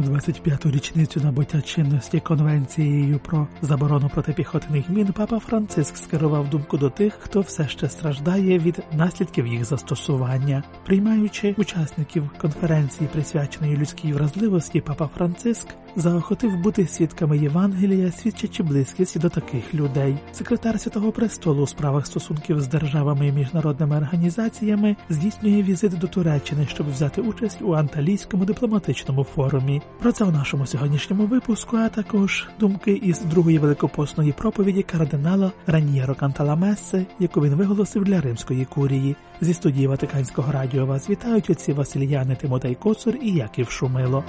У 25-ту річницю набуття чинності конвенцією про заборону протипіхотних мін папа Франциск скерував думку до тих, хто все ще страждає від наслідків їх застосування, приймаючи учасників конференції, присвяченої людській вразливості, папа Франциск заохотив бути свідками Євангелія, свідчачи близькість до таких людей. Секретар Святого престолу у справах стосунків з державами і міжнародними організаціями здійснює візит до Туреччини, щоб взяти участь у анталійському дипломатичному форумі. Про це у нашому сьогоднішньому випуску, а також думки із другої великопосної проповіді кардинала Раньєро Канталамеси, яку він виголосив для римської курії. Зі студії Ватиканського радіо вас вітають отці Васильяни Тимотей Коцур і Яків Шумило.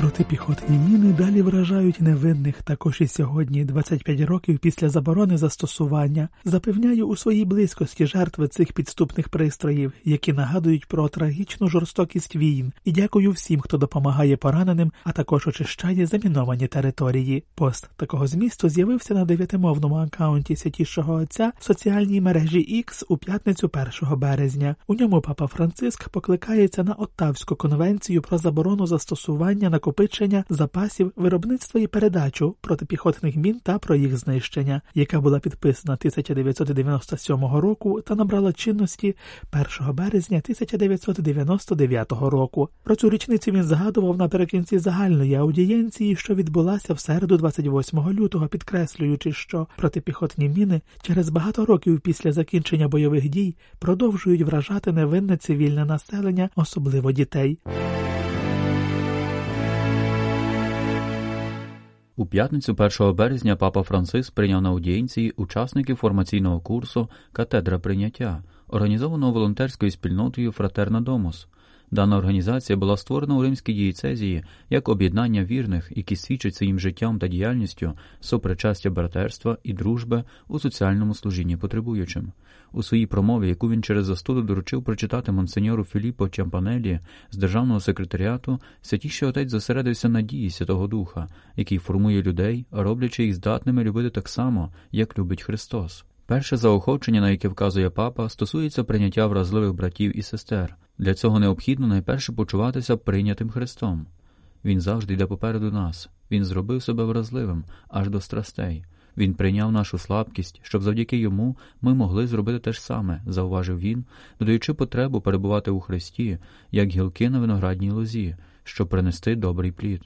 Протипіхотні міни далі вражають невинних також і сьогодні, 25 років після заборони застосування. Запевняю у своїй близькості жертви цих підступних пристроїв, які нагадують про трагічну жорстокість війн, і дякую всім, хто допомагає пораненим, а також очищає заміновані території. Пост такого змісту з'явився на дев'ятимовному аккаунті святішого отця в соціальній мережі X у п'ятницю 1 березня. У ньому папа Франциск покликається на Оттавську конвенцію про заборону застосування на накопичення запасів виробництва і передачу протипіхотних мін та про їх знищення, яка була підписана 1997 року та набрала чинності 1 березня 1999 року. Про цю річницю він згадував наприкінці загальної аудієнції, що відбулася в середу 28 лютого, підкреслюючи, що протипіхотні міни через багато років після закінчення бойових дій продовжують вражати невинне цивільне населення, особливо дітей. У п'ятницю 1 березня папа Франциск прийняв на аудієнції учасників формаційного курсу Катедра прийняття, організованого волонтерською спільнотою Фратерна Домос. Дана організація була створена у римській дієцезії як об'єднання вірних, які свідчать своїм життям та діяльністю сопричастя братерства і дружби у соціальному служінні потребуючим. У своїй промові, яку він через застуду доручив прочитати монсеньору Філіппо Чампанелі з державного секретаріату, святіший отець зосередився на дії Святого Духа, який формує людей, роблячи їх здатними любити так само, як любить Христос. Перше заохочення, на яке вказує папа, стосується прийняття вразливих братів і сестер. Для цього необхідно найперше почуватися прийнятим Христом. Він завжди йде попереду нас, Він зробив себе вразливим аж до страстей. Він прийняв нашу слабкість, щоб завдяки йому ми могли зробити те ж саме, зауважив він, додаючи потребу перебувати у Христі, як гілки на виноградній лозі, щоб принести добрий плід.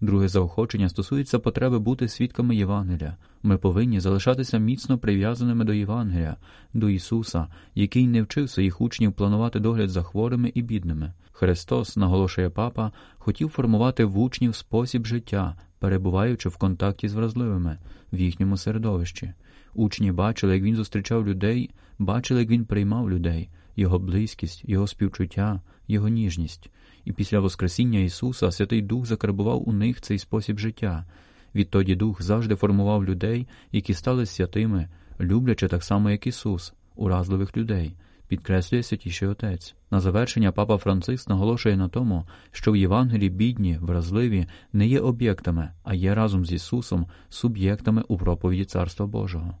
Друге заохочення стосується потреби бути свідками Євангелія. Ми повинні залишатися міцно прив'язаними до Євангелія, до Ісуса, який не вчив своїх учнів планувати догляд за хворими і бідними. Христос, наголошує папа, хотів формувати в учнів спосіб життя, перебуваючи в контакті з вразливими в їхньому середовищі. Учні бачили, як він зустрічав людей, бачили, як він приймав людей, його близькість, його співчуття, його ніжність. І після Воскресіння Ісуса Святий Дух закарбував у них цей спосіб життя. Відтоді Дух завжди формував людей, які стали святими, люблячи так само, як Ісус, уразливих людей, підкреслює святіший Отець. На завершення папа Франциск наголошує на тому, що в Євангелії бідні, вразливі не є об'єктами, а є разом з Ісусом суб'єктами у проповіді Царства Божого.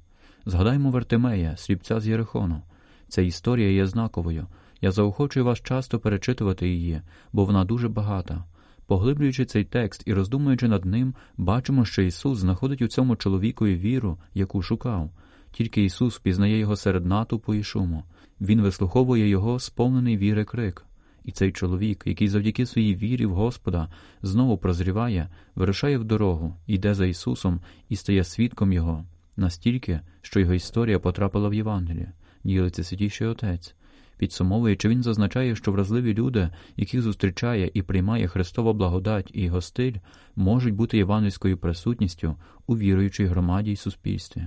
Згадаймо Вертимея, сліпця з Єрихону. Ця історія є знаковою. Я заохочую вас часто перечитувати її, бо вона дуже багата. Поглиблюючи цей текст і роздумуючи над ним, бачимо, що Ісус знаходить у цьому чоловікові віру, яку шукав. Тільки Ісус впізнає його серед натовпу і шуму. Він вислуховує його сповнений віри крик. І цей чоловік, який завдяки своїй вірі в Господа знову прозріває, вирушає в дорогу, йде за Ісусом і стає свідком Його, настільки, що його історія потрапила в Євангеліє, ділиться святіший Отець. Підсумовуючи, він зазначає, що вразливі люди, яких зустрічає і приймає Христова благодать і його стиль, можуть бути євангельською присутністю у віруючій громаді й суспільстві.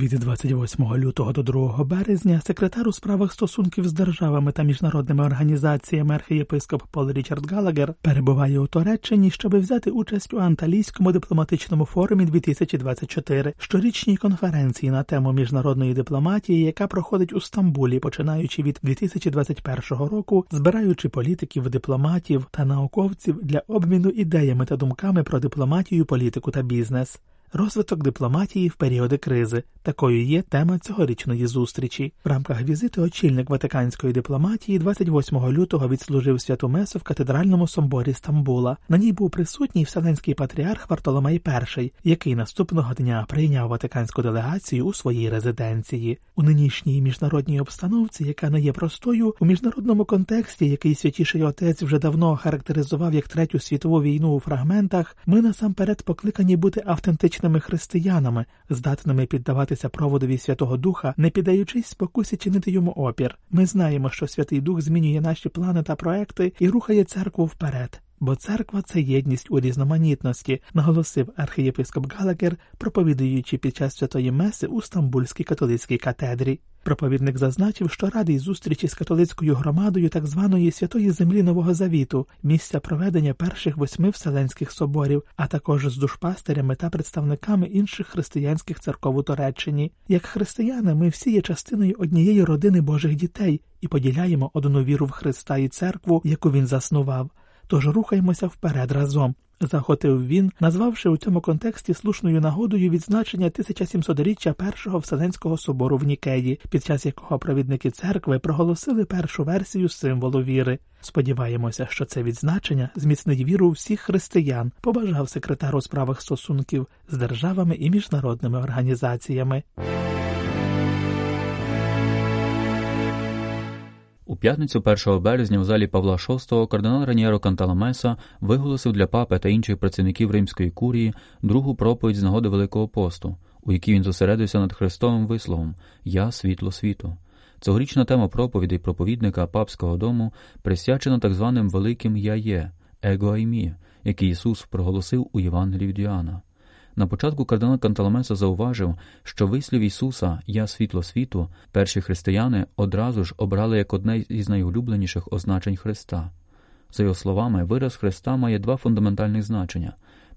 Від 28 лютого до 2 березня секретар у справах стосунків з державами та міжнародними організаціями архієпископ Пол Річард Галагер перебуває у Туреччині, щоб взяти участь у анталійському дипломатичному форумі 2024, щорічній конференції на тему міжнародної дипломатії, яка проходить у Стамбулі, починаючи від 2021 року, збираючи політиків, дипломатів та науковців для обміну ідеями та думками про дипломатію, політику та бізнес. Розвиток дипломатії в періоди кризи такою є тема цьогорічної зустрічі. В рамках візиту очільник ватиканської дипломатії 28 лютого відслужив святу месу в катедральному соборі Стамбула. На ній був присутній вселенський патріарх Вартоломей І, який наступного дня прийняв ватиканську делегацію у своїй резиденції. У нинішній міжнародній обстановці, яка не є простою, у міжнародному контексті, який святіший отець вже давно характеризував як третю світову війну у фрагментах, ми насамперед покликані бути автентичними пересічними християнами, здатними піддаватися проводові Святого Духа, не піддаючись спокусі чинити йому опір. Ми знаємо, що Святий Дух змінює наші плани та проекти і рухає церкву вперед. Бо церква це єдність у різноманітності, наголосив архієпископ Галагер, проповідуючи під час святої меси у Стамбульській католицькій катедрі. Проповідник зазначив, що радий зустрічі з католицькою громадою так званої святої землі Нового Завіту, місця проведення перших восьми вселенських соборів, а також з душпастерями та представниками інших християнських церков у Туреччині. Як християни, ми всі є частиною однієї родини Божих дітей і поділяємо одну віру в Христа і церкву, яку він заснував. Тож рухаємося вперед разом. Захотив він, назвавши у цьому контексті слушною нагодою відзначення 1700-річчя першого Вселенського собору в Нікеї, під час якого провідники церкви проголосили першу версію символу віри. Сподіваємося, що це відзначення зміцнить віру всіх християн, побажав секретар у справах стосунків з державами і міжнародними організаціями. У п'ятницю 1 березня в залі Павла VI кардинал Ранєро Канталамеса виголосив для папи та інших працівників римської курії другу проповідь з нагоди Великого посту, у якій він зосередився над Христовим висловом Я світло світу. Цьогорічна тема проповідей проповідника папського дому присвячена так званим Великим Я є, Его Аймі, який Ісус проголосив у Євангелії від Іоанна. На початку кардинал Канталамеса зауважив, що вислів Ісуса Я світло світу перші християни одразу ж обрали як одне із найулюбленіших означень Христа. За його словами, вираз Христа має два фундаментальних значення.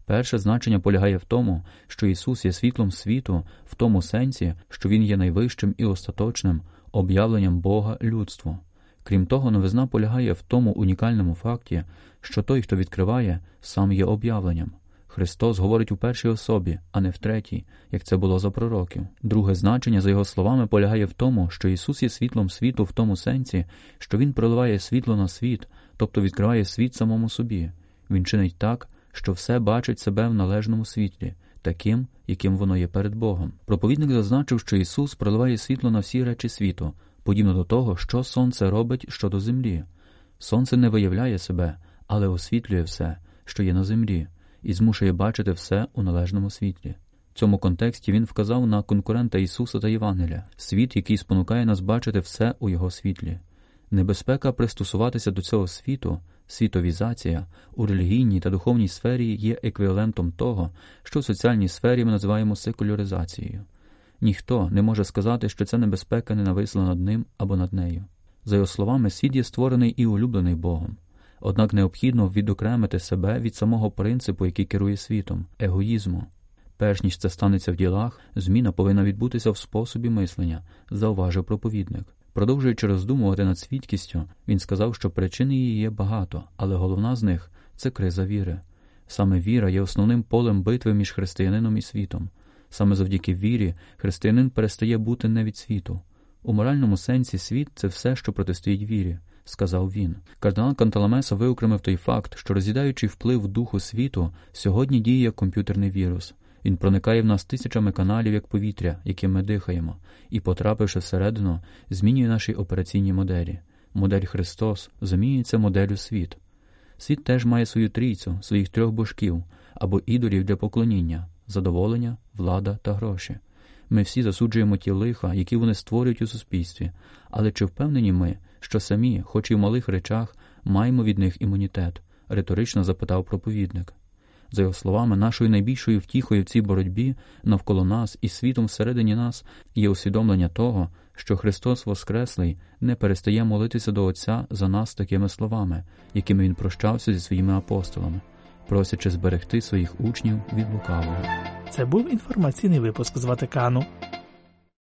Перше значення полягає в тому, що Ісус є світлом світу, в тому сенсі, що Він є найвищим і остаточним об'явленням Бога людству. Крім того, новизна полягає в тому унікальному факті, що той, хто відкриває, сам є об'явленням. Христос говорить у першій особі, а не в третій, як це було за пророків. Друге значення, за його словами, полягає в тому, що Ісус є світлом світу в тому сенсі, що Він проливає світло на світ, тобто відкриває світ самому собі. Він чинить так, що все бачить себе в належному світлі, таким, яким воно є перед Богом. Проповідник зазначив, що Ісус проливає світло на всі речі світу, подібно до того, що Сонце робить щодо землі. Сонце не виявляє себе, але освітлює все, що є на землі і змушує бачити все у належному світлі. В цьому контексті він вказав на конкурента Ісуса та Євангелія, світ, який спонукає нас бачити все у його світлі. Небезпека пристосуватися до цього світу, світовізація у релігійній та духовній сфері є еквівалентом того, що в соціальній сфері ми називаємо секуляризацією. Ніхто не може сказати, що ця небезпека не нависла над ним або над нею. За його словами, світ є створений і улюблений Богом. Однак необхідно відокремити себе від самого принципу, який керує світом егоїзму. Перш ніж це станеться в ділах, зміна повинна відбутися в способі мислення, зауважив проповідник. Продовжуючи роздумувати над свідкістю, він сказав, що причин її є багато, але головна з них це криза віри. Саме віра є основним полем битви між християнином і світом. Саме завдяки вірі християнин перестає бути не від світу. У моральному сенсі світ це все, що протистоїть вірі сказав він. Кардинал Канталамеса виокремив той факт, що роз'їдаючий вплив духу світу сьогодні діє як комп'ютерний вірус. Він проникає в нас тисячами каналів як повітря, яким ми дихаємо, і, потрапивши всередину, змінює наші операційні моделі. Модель Христос замінюється моделлю світ. Світ теж має свою трійцю, своїх трьох божків або ідолів для поклоніння, задоволення, влада та гроші. Ми всі засуджуємо ті лиха, які вони створюють у суспільстві, але чи впевнені ми, що самі, хоч і в малих речах, маємо від них імунітет? риторично запитав проповідник. За його словами, нашою найбільшою втіхою в цій боротьбі навколо нас і світом всередині нас є усвідомлення того, що Христос Воскреслий не перестає молитися до Отця за нас такими словами, якими Він прощався зі своїми апостолами, просячи зберегти своїх учнів від лукавого. Це був інформаційний випуск з Ватикану.